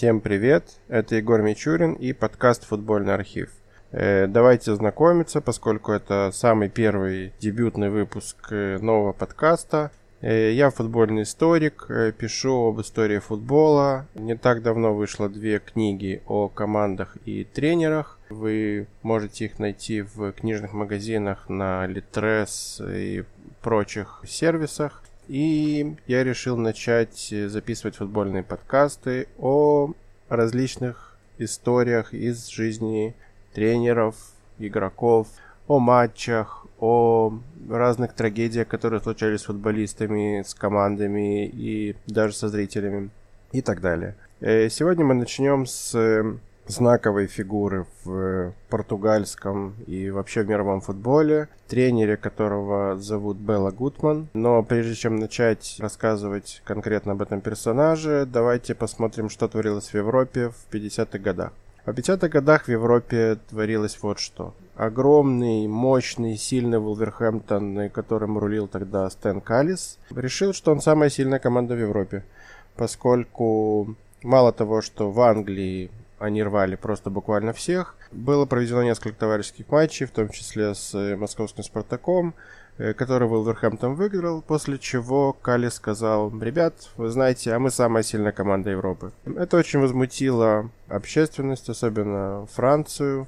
Всем привет, это Егор Мичурин и подкаст «Футбольный архив». Э, давайте знакомиться, поскольку это самый первый дебютный выпуск э, нового подкаста. Э, я футбольный историк, пишу об истории футбола. Не так давно вышло две книги о командах и тренерах. Вы можете их найти в книжных магазинах на Litres и прочих сервисах. И я решил начать записывать футбольные подкасты о различных историях из жизни тренеров, игроков, о матчах, о разных трагедиях, которые случались с футболистами, с командами и даже со зрителями и так далее. Э, сегодня мы начнем с знаковой фигуры в португальском и вообще в мировом футболе, тренере которого зовут Белла Гутман. Но прежде чем начать рассказывать конкретно об этом персонаже, давайте посмотрим, что творилось в Европе в 50-х годах. В 50-х годах в Европе творилось вот что. Огромный, мощный, сильный Вулверхэмптон, которым рулил тогда Стэн Каллис, решил, что он самая сильная команда в Европе, поскольку мало того, что в Англии они рвали просто буквально всех. Было проведено несколько товарищеских матчей, в том числе с э, московским «Спартаком», э, который Вулверхэмптон выиграл, после чего Кали сказал, ребят, вы знаете, а мы самая сильная команда Европы. Это очень возмутило общественность, особенно Францию,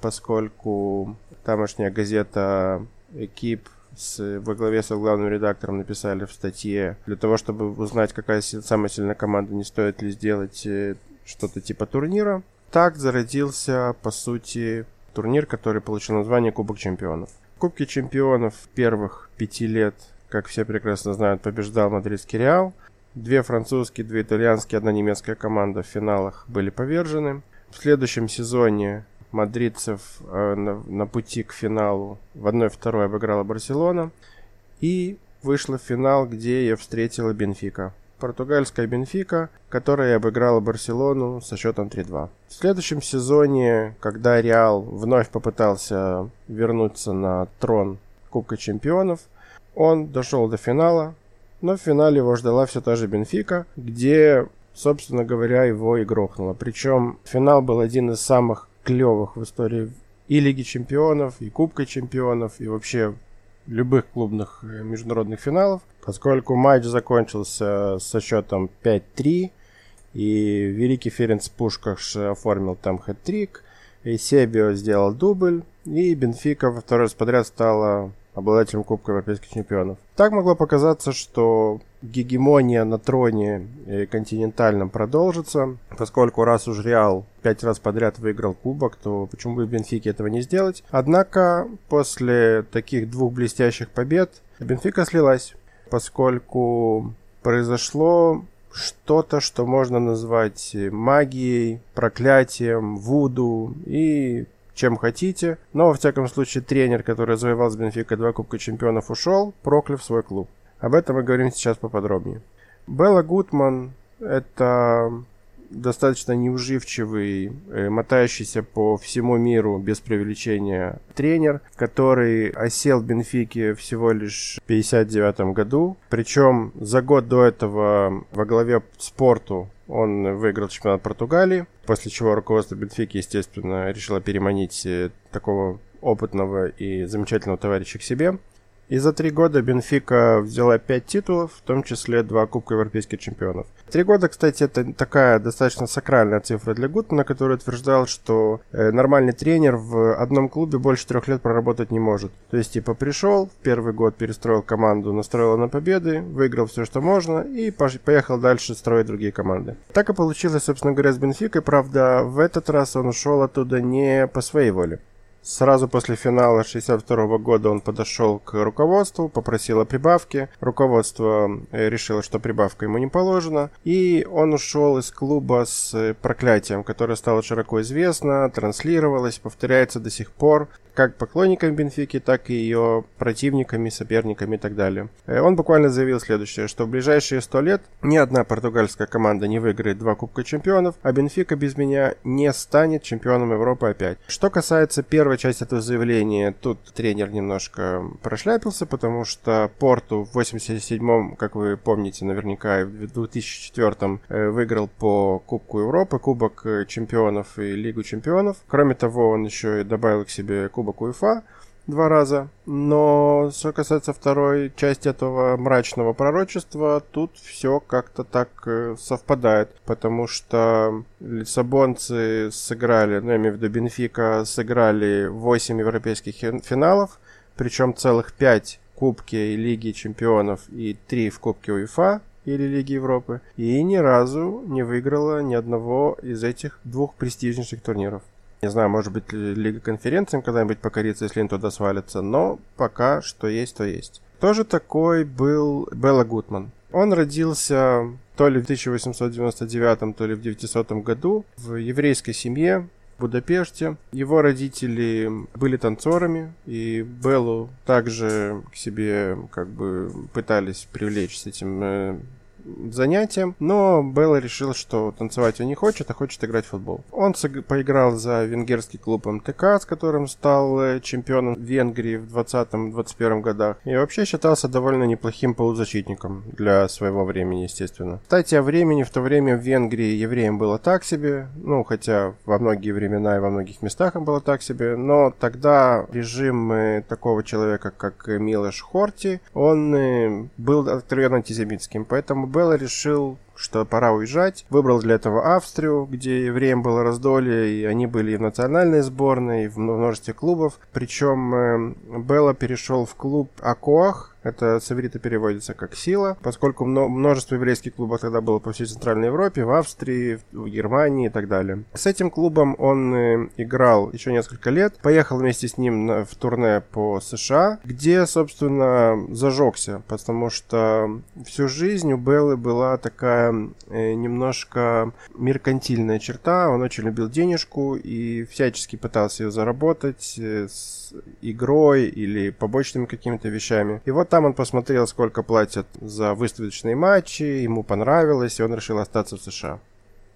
поскольку тамошняя газета «Экип» с, во главе с главным редактором написали в статье, для того, чтобы узнать, какая самая сильная команда, не стоит ли сделать э, что-то типа турнира. Так зародился, по сути, турнир, который получил название Кубок Чемпионов. Кубки Чемпионов первых пяти лет, как все прекрасно знают, побеждал мадридский Реал. Две французские, две итальянские, одна немецкая команда в финалах были повержены. В следующем сезоне мадридцев э, на, на пути к финалу в 1-2 обыграла Барселона. И вышла в финал, где ее встретила Бенфика португальская Бенфика, которая обыграла Барселону со счетом 3-2. В следующем сезоне, когда Реал вновь попытался вернуться на трон Кубка Чемпионов, он дошел до финала, но в финале его ждала все та же Бенфика, где, собственно говоря, его и грохнуло. Причем финал был один из самых клевых в истории и Лиги Чемпионов, и Кубка Чемпионов, и вообще любых клубных э, международных финалов, поскольку матч закончился со счетом 5-3, и великий Ференц Пушкаш оформил там хэт-трик, и Себио сделал дубль, и Бенфика во второй раз подряд стала обладателем Кубка Европейских Чемпионов. Так могло показаться, что гегемония на троне континентальном продолжится, поскольку раз уж Реал пять раз подряд выиграл кубок, то почему бы Бенфике этого не сделать? Однако после таких двух блестящих побед Бенфика слилась, поскольку произошло что-то, что можно назвать магией, проклятием, вуду и чем хотите. Но, во всяком случае, тренер, который завоевал с Бенфикой два Кубка Чемпионов, ушел, прокляв свой клуб. Об этом мы говорим сейчас поподробнее. Белла Гутман – это достаточно неуживчивый, э, мотающийся по всему миру без преувеличения тренер, который осел в Бенфике всего лишь в 59 году. Причем за год до этого во главе спорту он выиграл чемпионат Португалии, после чего руководство Бенфики, естественно, решило переманить э, такого опытного и замечательного товарища к себе. И за три года Бенфика взяла пять титулов, в том числе два Кубка Европейских чемпионов. Три года, кстати, это такая достаточно сакральная цифра для Гутмана, который утверждал, что э, нормальный тренер в одном клубе больше трех лет проработать не может. То есть, типа, пришел, первый год перестроил команду, настроил на победы, выиграл все, что можно, и поехал дальше строить другие команды. Так и получилось, собственно говоря, с Бенфикой. Правда, в этот раз он ушел оттуда не по своей воле. Сразу после финала 62 года он подошел к руководству, попросил о прибавке. Руководство э, решило, что прибавка ему не положена. И он ушел из клуба с проклятием, которое стало широко известно, транслировалось, повторяется до сих пор. как поклонниками Бенфики, так и ее противниками, соперниками и так далее. Э, он буквально заявил следующее, что в ближайшие сто лет ни одна португальская команда не выиграет два Кубка Чемпионов, а Бенфика без меня не станет чемпионом Европы опять. Что касается первой части этого заявления, тут тренер немножко прошляпился, потому что Порту в 87-м, как вы помните наверняка, в 2004-м э, выиграл по Кубку Европы, Кубок Чемпионов и Лигу Чемпионов. Кроме того, он еще и добавил к себе Кубок УЕФА два раза. Но что касается второй части этого мрачного пророчества, тут все как-то так э, совпадает, потому что лиссабонцы сыграли, ну я имею в виду Бенфика, сыграли 8 европейских финалов, причем целых 5 Кубки Лиги Чемпионов и 3 в Кубке УЕФА или Лиги Европы, и ни разу не выиграла ни одного из этих двух престижнейших турниров. Не знаю, может быть, Лига конференциям когда-нибудь покорится, если они туда свалятся, но пока что есть, то есть. Тоже такой был Белла Гутман. Он родился то ли в 1899, то ли в 900 году в еврейской семье в Будапеште. Его родители были танцорами, и Беллу также к себе как бы пытались привлечь с этим э, занятием, но Белла решил, что танцевать он не хочет, а хочет играть в футбол. Он поиграл за венгерский клуб МТК, с которым стал э, чемпионом Венгрии в 20-21 годах, и вообще считался довольно неплохим полузащитником для своего времени, естественно. Кстати, о времени в то время в Венгрии евреям было так себе, ну, хотя во многие времена и во многих местах им было так себе, но тогда режим э, такого человека, как Милош Хорти, он э, был откровенно антисемитским, поэтому Белла решил что пора уезжать. Выбрал для этого Австрию, где евреям было раздолье, и они были и в национальной сборной, и в множестве клубов. Причем э, Белла перешел в клуб Акоах, это с иврита переводится как «сила», поскольку множество еврейских клубов тогда было по всей Центральной Европе, в Австрии, в Германии и так далее. С этим клубом он э, играл еще несколько лет, поехал вместе с ним в турне по США, где, собственно, зажегся, потому что всю жизнь у Беллы была такая э, немножко меркантильная черта. Он очень любил денежку и всячески пытался ее заработать э, с игрой или побочными какими-то вещами. И вот там он посмотрел, сколько платят за выставочные матчи, ему понравилось, и он решил остаться в США.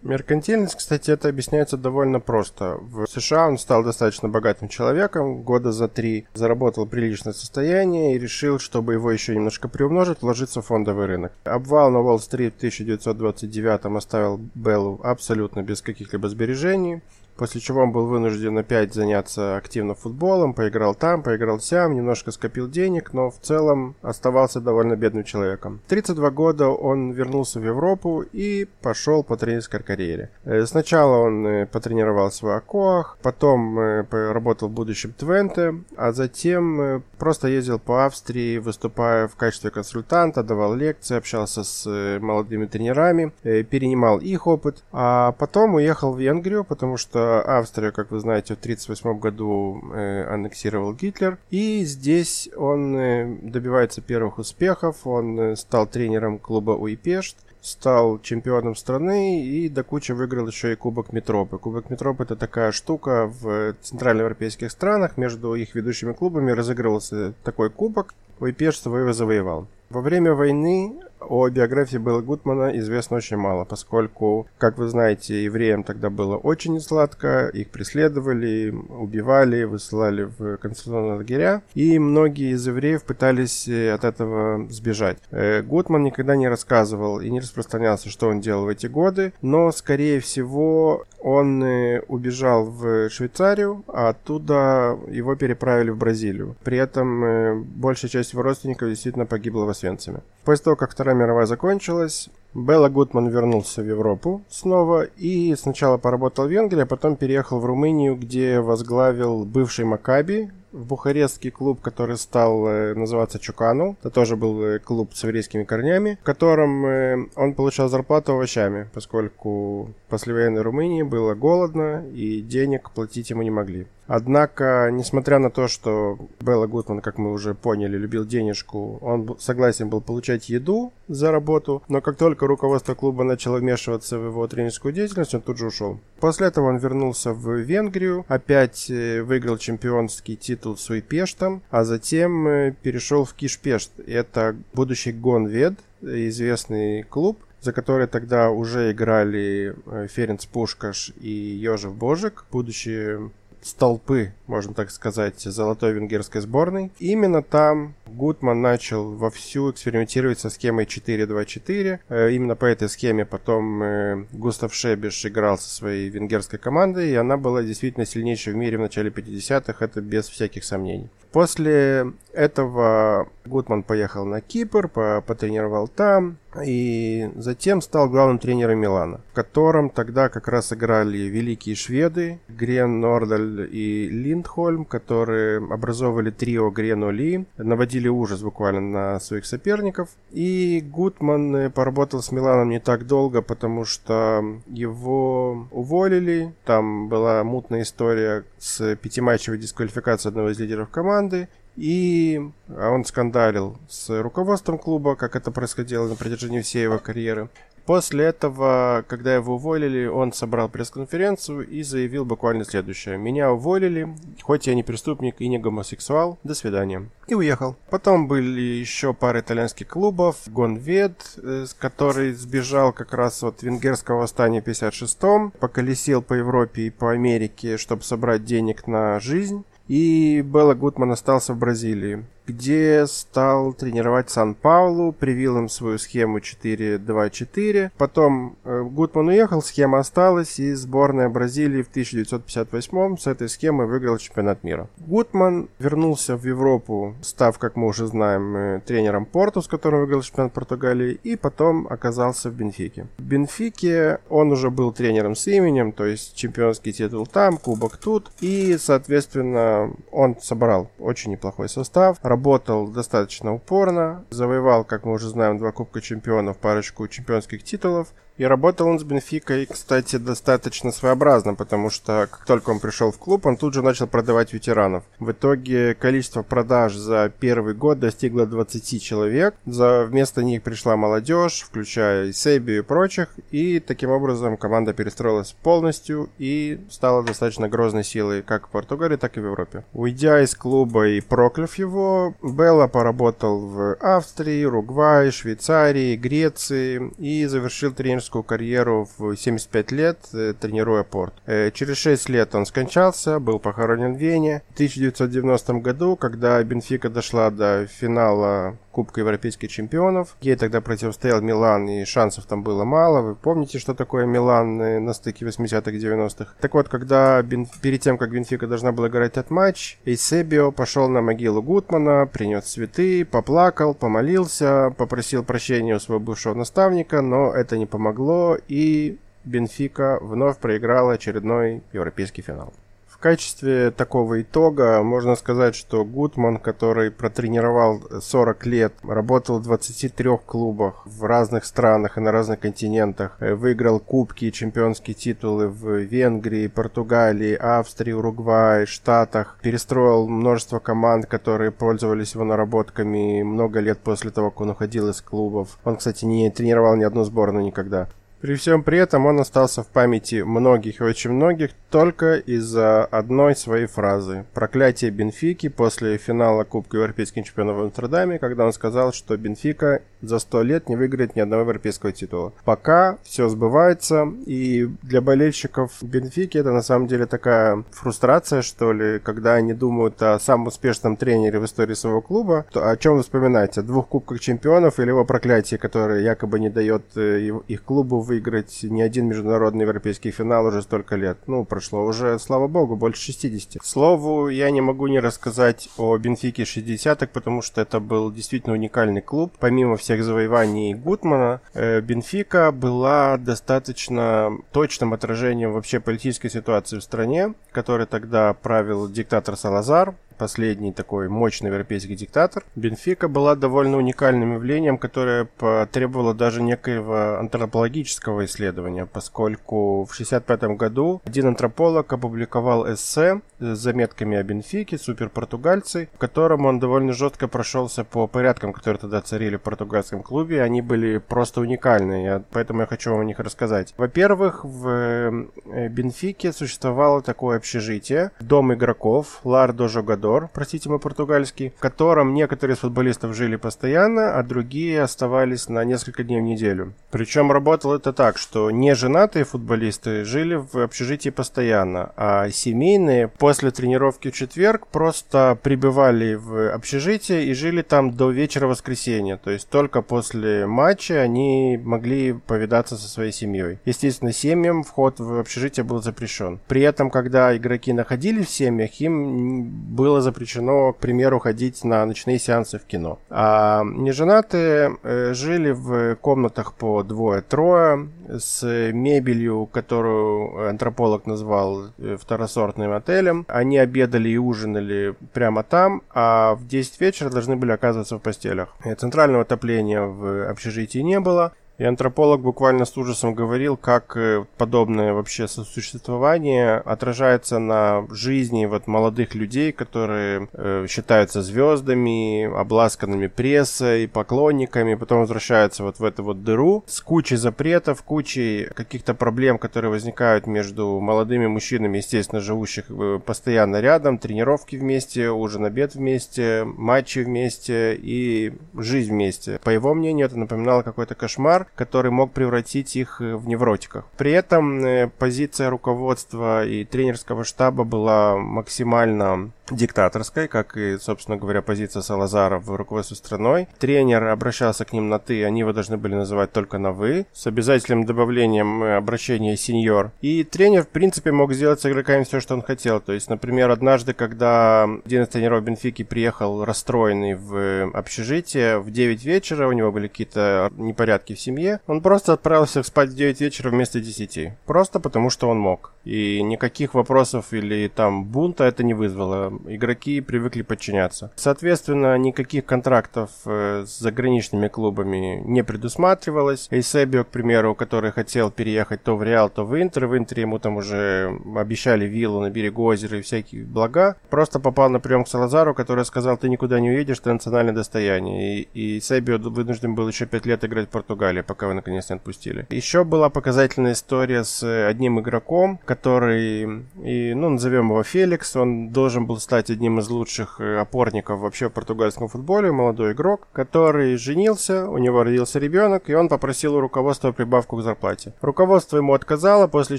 Меркантильность, кстати, это объясняется довольно просто. В США он стал достаточно богатым человеком, года за три заработал приличное состояние и решил, чтобы его еще немножко приумножить, вложиться в фондовый рынок. Обвал на Уолл-стрит в 1929 оставил Беллу абсолютно без каких-либо сбережений после чего он был вынужден опять заняться активно футболом, поиграл там, поиграл сям, немножко скопил денег, но в целом оставался довольно бедным человеком. 32 года он вернулся в Европу и пошел по тренерской карьере. Э, сначала он э, потренировался в Акоах, потом э, работал в будущем Твенте, а затем просто ездил по Австрии, выступая в качестве консультанта, давал лекции, общался с молодыми тренерами, перенимал их опыт, а потом уехал в Венгрию, потому что Австрию, как вы знаете, в 1938 году э, аннексировал Гитлер. И здесь он э, добивается первых успехов. Он э, стал тренером клуба Уипешт стал чемпионом страны и до кучи выиграл еще и Кубок Метропы. Кубок Метропы это такая штука в центральноевропейских странах. Между их ведущими клубами разыгрывался такой кубок. Уипешт его завоевал. Во время войны о биографии Белла Гудмана известно очень мало, поскольку, как вы знаете, евреям тогда было очень несладко, их преследовали, убивали, высылали в концентрационные лагеря, и многие из евреев пытались э, от этого сбежать. Э, Гудман никогда не рассказывал и не распространялся, что он делал в эти годы, но, скорее всего, он э, убежал в Швейцарию, а оттуда его переправили в Бразилию. При этом большая часть его родственников действительно погибла в Освенциме. После того, как Вторая мировая закончилась, Белла Гудман вернулся в Европу снова и сначала поработал в Венгрии, а потом переехал в Румынию, где возглавил бывший Макаби, бухарестский клуб, который стал э, называться Чукану. Это тоже был э, клуб с еврейскими корнями, в котором э, он получал зарплату овощами, поскольку в послевоенной Румынии было голодно и денег платить ему не могли. Однако, несмотря на то, что Белла Гутман, как мы уже поняли, любил денежку, он согласен был получать еду за работу, но как только руководство клуба начало вмешиваться в его тренерскую деятельность, он тут же ушел. После этого он вернулся в Венгрию, опять выиграл чемпионский титул с Уйпештом, а затем э, перешел в Кишпешт. Это будущий Гонвед, известный клуб, за который тогда уже играли э, Ференц Пушкаш и Йожев Божик, будущие столпы, можно так сказать, золотой венгерской сборной. Именно там Гутман начал вовсю экспериментировать со схемой 4-2-4. Э, именно по этой схеме потом э, Густав Шебиш играл со своей венгерской командой, и она была действительно сильнейшей в мире в начале 50-х, это без всяких сомнений. После этого Гутман поехал на Кипр, потренировал там, и затем стал главным тренером Милана, в котором тогда как раз играли великие шведы Грен, Нордаль и Линдхольм, которые образовывали трио Грено Ли, наводили ужас буквально на своих соперников. И Гутман поработал с Миланом не так долго, потому что его уволили, там была мутная история с пятиматчевой дисквалификацией одного из лидеров команды, и он скандалил с руководством клуба, как это происходило на протяжении всей его карьеры. После этого, когда его уволили, он собрал пресс-конференцию и заявил буквально следующее. «Меня уволили, хоть я не преступник и не гомосексуал, до свидания». И уехал. Потом были еще пара итальянских клубов. Гонвед, э, который сбежал как раз от венгерского восстания в 56-м, поколесил по Европе и по Америке, чтобы собрать денег на жизнь. И Белла Гутман остался в Бразилии где стал тренировать Сан-Паулу, привил им свою схему 4-2-4. Потом э, Гутман уехал, схема осталась, и сборная Бразилии в 1958 с этой схемой выиграла чемпионат мира. Гутман вернулся в Европу, став, как мы уже знаем, э, тренером Порту, с которым выиграл чемпионат Португалии, и потом оказался в Бенфике. В Бенфике он уже был тренером с именем, то есть чемпионский титул там, кубок тут, и, соответственно, он собрал очень неплохой состав, работал достаточно упорно, завоевал, как мы уже знаем, два Кубка Чемпионов, парочку чемпионских титулов, и работал он с Бенфикой, кстати, достаточно своеобразно, потому что как только он пришел в клуб, он тут же начал продавать ветеранов. В итоге количество продаж за первый год достигло 20 человек. За, вместо них пришла молодежь, включая и Сейби и прочих. И таким образом команда перестроилась полностью и стала достаточно грозной силой как в Португалии, так и в Европе. Уйдя из клуба и прокляв его, Белла поработал в Австрии, Уругвае, Швейцарии, Греции и завершил тренерскую тренерскую карьеру в 75 лет, э, тренируя порт. Э, через 6 лет он скончался, был похоронен в Вене. В 1990 году, когда Бенфика дошла до финала Кубка Европейских чемпионов. Ей тогда противостоял Милан, и шансов там было мало. Вы помните, что такое Милан э, на стыке 80-х, 90-х? Так вот, когда Бен... перед тем, как Бенфика должна была играть этот матч, Эйсебио пошел на могилу Гутмана, принес цветы, поплакал, помолился, попросил прощения у своего бывшего наставника, но это не помогло, и Бенфика вновь проиграла очередной европейский финал. В качестве такого итога можно сказать, что Гутман, который протренировал 40 лет, работал в 23 клубах в разных странах и на разных континентах, э, выиграл кубки и чемпионские титулы в Венгрии, Португалии, Австрии, Уругвае, Штатах, перестроил множество команд, которые пользовались его наработками много лет после того, как он уходил из клубов. Он, кстати, не тренировал ни одну сборную никогда. При всем при этом он остался в памяти многих и очень многих только из-за одной своей фразы. Проклятие Бенфики после финала Кубка Европейских чемпионов в Амстердаме, когда он сказал, что Бенфика за сто лет не выиграет ни одного европейского титула. Пока все сбывается, и для болельщиков Бенфики это на самом деле такая фрустрация, что ли, когда они думают о самом успешном тренере в истории своего клуба, то о чем вы вспоминаете? О двух Кубках чемпионов или его проклятии, которое якобы не дает э, их клубу выиграть ни один международный европейский финал уже столько лет. Ну, прошло уже, слава богу, больше 60. К слову, я не могу не рассказать о Бенфике 60-х, потому что это был действительно уникальный клуб. Помимо всех завоеваний Гутмана, э, Бенфика была достаточно точным отражением вообще политической ситуации в стране, которой тогда правил диктатор Салазар. Последний такой мощный европейский диктатор. Бенфика была довольно уникальным явлением, которое потребовало даже некоего антропологического исследования, поскольку в 1965 году один антрополог опубликовал эссе с заметками о Бенфике, супер-португальцы, в котором он довольно жестко прошелся по порядкам, которые тогда царили в португальском клубе. Они были просто уникальные, поэтому я хочу вам о них рассказать. Во-первых, в э, Бенфике существовало такое общежитие, дом игроков, Лардо Жогадор, простите мой португальский, в котором некоторые из футболистов жили постоянно, а другие оставались на несколько дней в неделю. Причем работало это так, что не женатые футболисты жили в общежитии постоянно, а семейные после тренировки в четверг просто прибывали в общежитие и жили там до вечера воскресенья. То есть только после матча они могли повидаться со своей семьей. Естественно, семьям вход в общежитие был запрещен. При этом, когда игроки находились в семьях, им было запрещено, к примеру, ходить на ночные сеансы в кино. А неженатые э, жили в комнатах по двое-трое с мебелью, которую антрополог назвал э, второсортным отелем. Они обедали и ужинали прямо там, а в 10 вечера должны были оказываться в постелях. Центрального отопления в общежитии не было. И антрополог буквально с ужасом говорил, как э, подобное вообще сосуществование отражается на жизни вот молодых людей, которые э, считаются звездами, обласканными прессой, поклонниками, потом возвращаются вот в эту вот дыру с кучей запретов, кучей каких-то проблем, которые возникают между молодыми мужчинами, естественно, живущих э, постоянно рядом, тренировки вместе, ужин, обед вместе, матчи вместе и жизнь вместе. По его мнению, это напоминало какой-то кошмар, который мог превратить их э, в невротиков. При этом э, позиция руководства и тренерского штаба была максимально диктаторской, как и, собственно говоря, позиция Салазара в руководстве страной. Тренер обращался к ним на «ты», они его должны были называть только на «вы», с обязательным добавлением э, обращения «сеньор». И тренер, в принципе, мог сделать с игроками все, что он хотел. То есть, например, однажды, когда один из тренеров Бенфики приехал расстроенный в общежитие в 9 вечера, у него были какие-то непорядки в семье, он просто отправился спать в 9 вечера вместо 10. Просто потому, что он мог. И никаких вопросов или там бунта это не вызвало игроки привыкли подчиняться. Соответственно, никаких контрактов э, с заграничными клубами не предусматривалось. Эйсебио, к примеру, который хотел переехать то в Реал, то в Интер, в Интере ему там уже обещали виллу на берегу озера и всякие блага, просто попал на прием к Салазару, который сказал, ты никуда не уедешь, ты национальное достояние. И, и Эйсебио вынужден был еще пять лет играть в Португалии, пока вы наконец не отпустили. Еще была показательная история с одним игроком, который, и, ну, назовем его Феликс, он должен был стать одним из лучших э, опорников вообще в португальском футболе, молодой игрок, который женился, у него родился ребенок, и он попросил у руководства прибавку к зарплате. Руководство ему отказало, после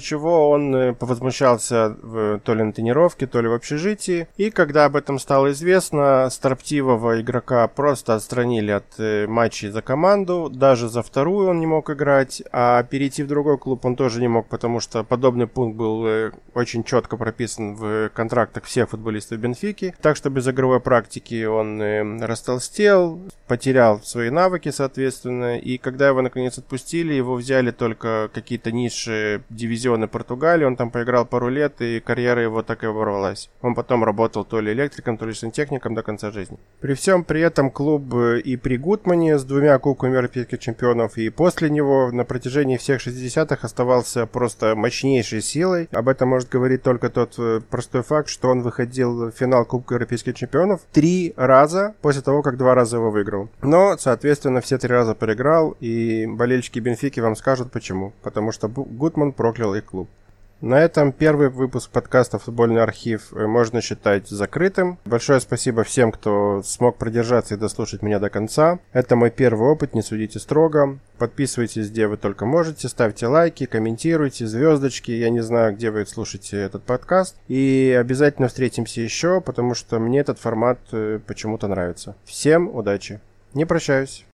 чего он э, повозмущался в, то ли на тренировке, то ли в общежитии, и когда об этом стало известно, строптивого игрока просто отстранили от э, матчей за команду, даже за вторую он не мог играть, а перейти в другой клуб он тоже не мог, потому что подобный пункт был очень четко прописан в контрактах всех футболистов Бенфики. Так что без игровой практики он э, растолстел, потерял свои навыки, соответственно. И когда его наконец отпустили, его взяли только какие-то низшие дивизионы Португалии. Он там поиграл пару лет, и карьера его так и оборвалась. Он потом работал то ли электриком, то ли сантехником до конца жизни. При всем при этом клуб э, и при Гутмане с двумя кубками европейских чемпионов, и после него на протяжении всех 60-х оставался просто мощнейшей силой. Об этом может говорить только тот э, простой факт, что он выходил финал Кубка Европейских Чемпионов три раза после того, как два раза его выиграл. Но, соответственно, все три раза проиграл, и болельщики Бенфики вам скажут почему. Потому что Гутман проклял их клуб. На этом первый выпуск подкаста «Футбольный архив» можно считать закрытым. Большое спасибо всем, кто смог продержаться и дослушать меня до конца. Это мой первый опыт, не судите строго. Подписывайтесь, где вы только можете, ставьте лайки, комментируйте, звездочки. Я не знаю, где вы слушаете этот подкаст. И обязательно встретимся еще, потому что мне этот формат э, почему-то нравится. Всем удачи. Не прощаюсь.